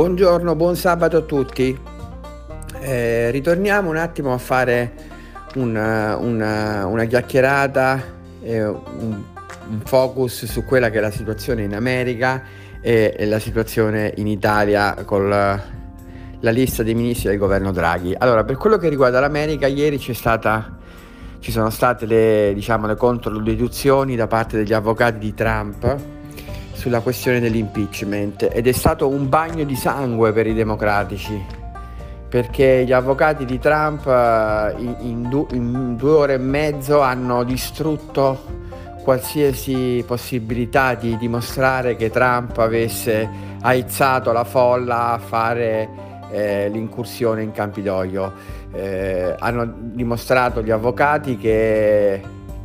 Buongiorno, buon sabato a tutti. Eh, ritorniamo un attimo a fare una, una, una chiacchierata, eh, un, un, focus su quella che è la situazione in America e, e la situazione in Italia con la, la, lista dei ministri del governo Draghi. Allora, per quello che riguarda l'America, ieri c'è stata, ci sono state le, diciamo, le controdeduzioni da parte degli avvocati di Trump sulla questione dell'impeachment ed è stato un bagno di sangue per i democratici perché gli avvocati di Trump eh, in, du- in due ore e mezzo hanno distrutto qualsiasi possibilità di dimostrare che Trump avesse aizzato la folla a fare eh, l'incursione in Campidoglio. Eh, hanno dimostrato gli avvocati che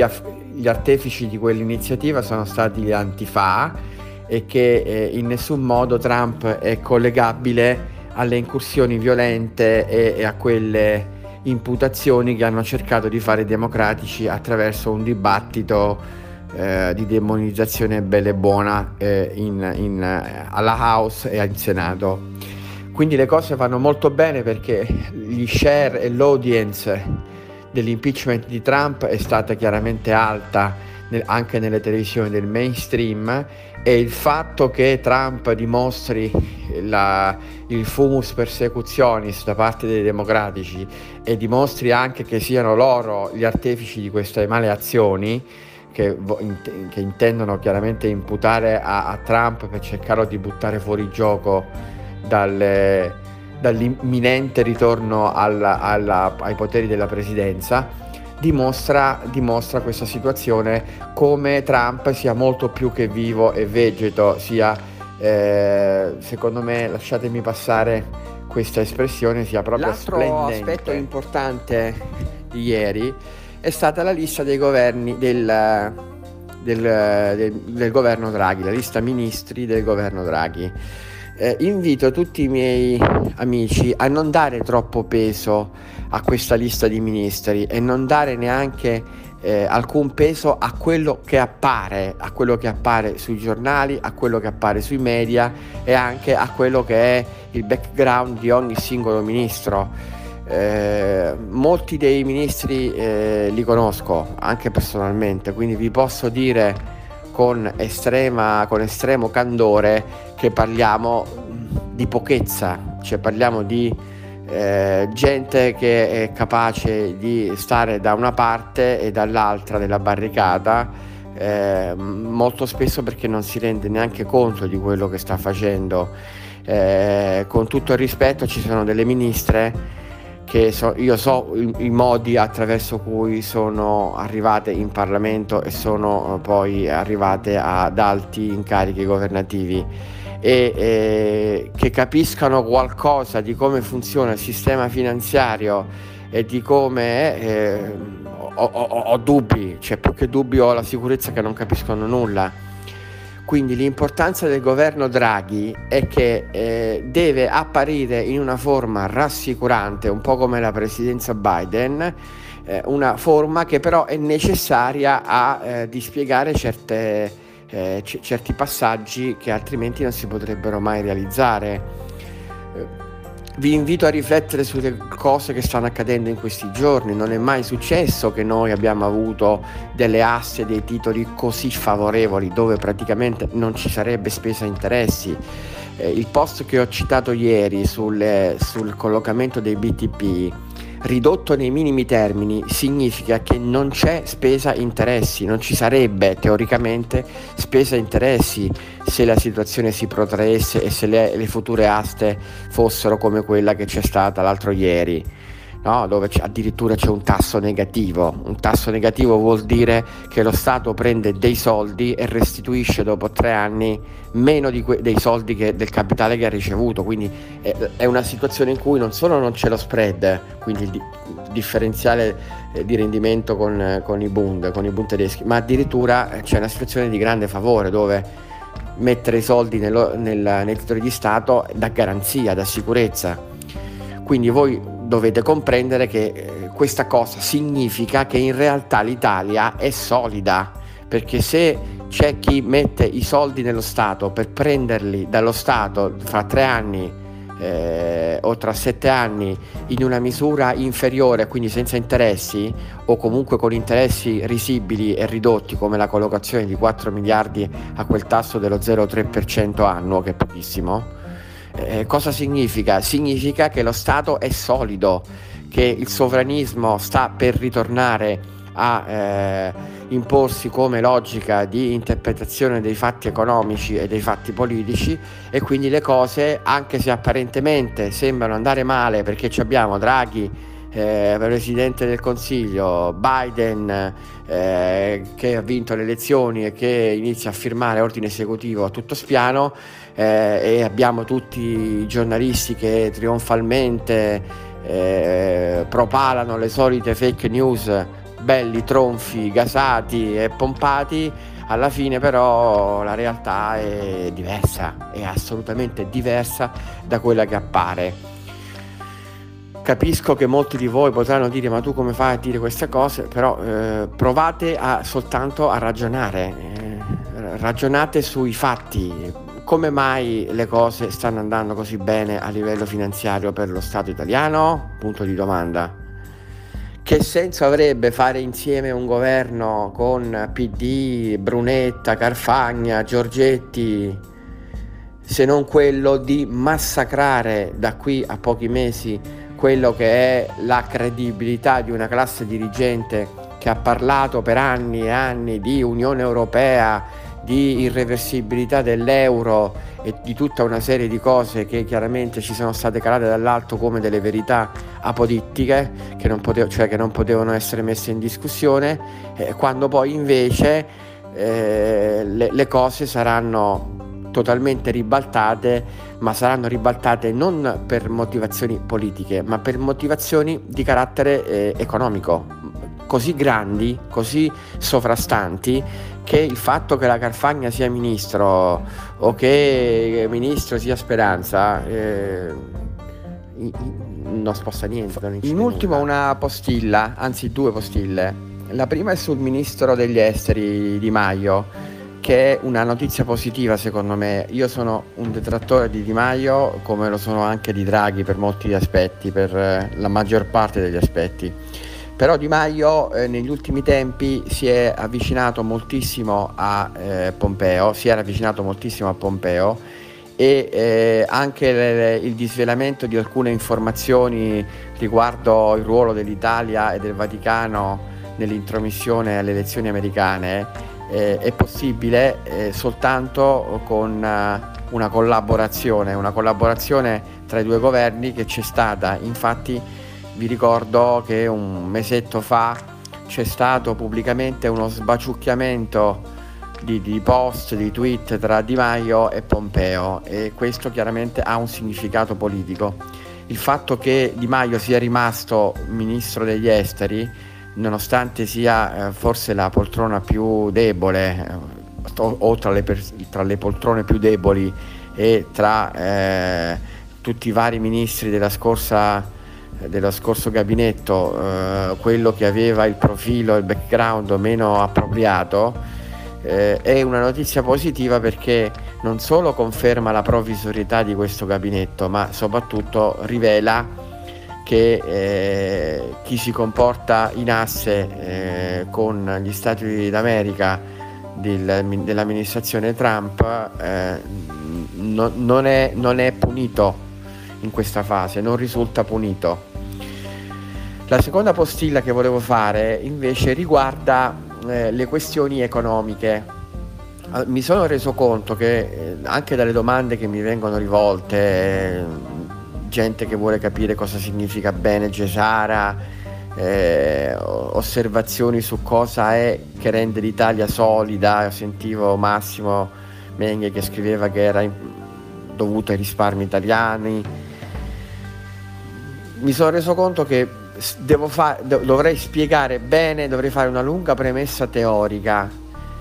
ha, gli artefici di quell'iniziativa sono stati gli antifa e che eh, in nessun modo Trump è collegabile alle incursioni violente e, e, a quelle imputazioni che hanno cercato di fare i democratici attraverso un dibattito eh, di demonizzazione bella e buona eh, in, in, alla House e al Senato. Quindi le cose vanno molto bene perché gli share e l'audience dell'impeachment di Trump è stata chiaramente alta anche nelle televisioni del mainstream e il fatto che Trump dimostri la, il fumus persecutionis da parte dei democratici e dimostri anche che siano loro gli artefici di queste male azioni che, che intendono chiaramente imputare a, a, Trump per cercare di buttare fuori gioco dalle, dall'imminente ritorno alla, alla, ai poteri della presidenza dimostra, dimostra questa situazione come Trump sia molto più che vivo e vegeto, sia eh, secondo me, lasciatemi passare questa espressione, sia proprio L'altro splendente. aspetto importante di ieri è stata la lista dei governi del, del, del, del governo Draghi, la lista ministri del governo Draghi. Eh, invito tutti i miei amici a non dare troppo peso a questa lista di ministri e non dare neanche eh, alcun peso a quello che appare, a quello che appare sui giornali, a quello che appare sui media e anche a quello che è il background di ogni singolo ministro. Eh, molti dei ministri eh, li conosco anche personalmente, quindi vi posso dire con, estrema, con estremo candore che parliamo di pochezza, cioè parliamo di eh, gente che è capace di stare da una parte e dall'altra della barricata, eh, molto spesso perché non si rende neanche conto di quello che sta facendo. Eh, con tutto il rispetto ci sono delle ministre che so, io so i, i, modi attraverso cui sono arrivate in Parlamento e sono poi arrivate ad alti incarichi governativi e eh, che capiscano qualcosa di come funziona il sistema finanziario e di come eh, ho, ho, ho, dubbi, cioè più che dubbi ho la sicurezza che non capiscono nulla. Quindi l'importanza del governo Draghi è che eh, deve apparire in una forma rassicurante, un po' come la presidenza Biden, eh, una forma che però è necessaria a eh, dispiegare certe eh, c- certi passaggi che altrimenti non si potrebbero mai realizzare. Vi invito a riflettere sulle cose che stanno accadendo in questi giorni. Non è mai successo che noi abbiamo avuto delle asse, dei titoli così favorevoli dove praticamente non ci sarebbe spesa interessi. Eh, il post che ho citato ieri sul, sul collocamento dei BTP ridotto nei minimi termini significa che non c'è spesa interessi, non ci sarebbe teoricamente spesa interessi se la situazione si protraesse e se le, le future aste fossero come quella che c'è stata l'altro ieri no? dove c'è, addirittura c'è un tasso negativo. Un tasso negativo vuol dire che lo Stato prende dei soldi e restituisce dopo tre anni meno que- dei soldi che, del capitale che ha ricevuto. Quindi è, è, una situazione in cui non solo non c'è lo spread, quindi il, di- differenziale eh, di rendimento con, con, i Bund, con i Bund tedeschi, ma addirittura eh, c'è una situazione di grande favore dove mettere i soldi nello, nel, nei titoli di Stato dà garanzia, dà sicurezza. Quindi voi dovete comprendere che eh, questa cosa significa che in realtà l'Italia è solida perché se c'è chi mette i soldi nello Stato per prenderli dallo Stato fra tre anni eh, o tra sette anni in una misura inferiore, quindi senza interessi o comunque con interessi risibili e ridotti come la collocazione di 4 miliardi a quel tasso dello 0,3% annuo, che è pochissimo, eh, cosa significa? Significa che lo Stato è solido, che il sovranismo sta per ritornare a eh, imporsi come logica di interpretazione dei fatti economici e dei fatti politici e quindi le cose, anche se apparentemente sembrano andare male perché abbiamo Draghi, eh, Presidente del Consiglio, Biden eh, che ha vinto le elezioni e che inizia a firmare ordine esecutivo a tutto spiano eh, e abbiamo tutti i giornalisti che trionfalmente eh, propalano le solite fake news belli, tronfi, gasati e pompati, alla fine però la realtà è diversa, è assolutamente diversa da quella che appare. Capisco che molti di voi potranno dire ma tu come fai a dire queste cose, però eh, provate a, soltanto a ragionare, eh, ragionate sui fatti, come mai le cose stanno andando così bene a livello finanziario per lo Stato italiano? Punto di domanda. Che senso avrebbe fare insieme un governo con PD, Brunetta, Carfagna, Giorgetti, se non quello di massacrare da qui a pochi mesi quello che è la credibilità di una classe dirigente che ha parlato per anni e anni di Unione Europea, di irreversibilità dell'euro e di tutta una serie di cose che chiaramente ci sono state calate dall'alto come delle verità apodittiche che non, potev- cioè che non potevano essere messe in discussione, eh, quando poi invece eh, le, le cose saranno totalmente ribaltate, ma saranno ribaltate non per motivazioni politiche, ma per motivazioni di carattere eh, economico, così grandi, così sovrastanti, che il fatto che la Carfagna sia ministro o che il ministro sia Speranza eh, non sposta niente. Non In ultimo una postilla, anzi due postille. La prima è sul ministro degli esteri Di Maio che è una notizia positiva secondo me. Io sono un detrattore di Di Maio come lo sono anche di Draghi per molti aspetti, per eh, la maggior parte degli aspetti. Però Di Maio eh, negli ultimi tempi si è avvicinato moltissimo a eh, Pompeo, si era avvicinato moltissimo a Pompeo e eh, anche le, il disvelamento di alcune informazioni riguardo il ruolo dell'Italia e del Vaticano nell'intromissione alle elezioni americane eh, è possibile eh, soltanto con uh, una collaborazione, una collaborazione tra i due governi che c'è stata infatti vi ricordo che un mesetto fa c'è stato pubblicamente uno sbaciucchiamento di, di, post, di tweet tra Di Maio e Pompeo e questo chiaramente ha un significato politico. Il fatto che Di Maio sia rimasto ministro degli esteri, nonostante sia eh, forse la poltrona più debole eh, o tra le, tra le, poltrone più deboli e tra eh, tutti i vari ministri della scorsa dello scorso gabinetto, eh, quello che aveva il profilo, il background meno appropriato, eh, è una notizia positiva perché non solo conferma la provvisorietà di questo gabinetto, ma soprattutto rivela che eh, chi si comporta in asse eh, con gli Stati d'America del, dell'amministrazione Trump eh, no, non, è, non è punito in questa fase, non risulta punito. La seconda postilla che volevo fare invece riguarda eh, le questioni economiche. Ah, mi sono reso conto che eh, anche dalle domande che mi vengono rivolte, eh, gente che vuole capire cosa significa bene Gesara, eh, osservazioni su cosa è che rende l'Italia solida, sentivo Massimo Menghe che scriveva che era dovuto ai risparmi italiani, mi sono reso conto che fa- dovrei spiegare bene, dovrei fare una lunga premessa teorica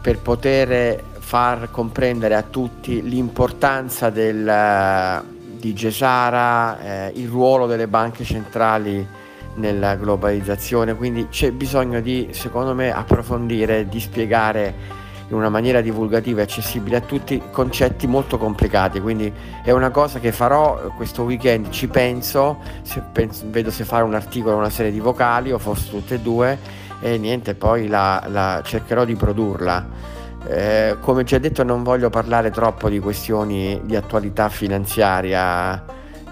per poter far comprendere a tutti l'importanza del, di Gesara, eh, il ruolo delle banche centrali nella globalizzazione, quindi c'è bisogno di, secondo me, approfondire, di spiegare in una maniera divulgativa e accessibile a tutti concetti molto complicati. Quindi è una cosa che farò questo weekend ci penso, se penso vedo se fare un articolo una serie di vocali o forse tutte e due e niente poi la, la cercherò di produrla eh, come già detto non voglio parlare troppo di questioni di attualità finanziaria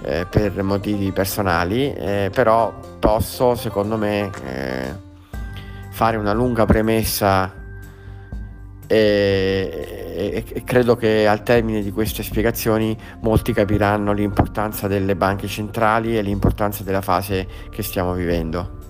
eh, per motivi personali eh, però posso secondo me eh, fare una lunga premessa e, e, credo che al termine di queste spiegazioni molti capiranno l'importanza delle banche centrali e l'importanza della fase che stiamo vivendo.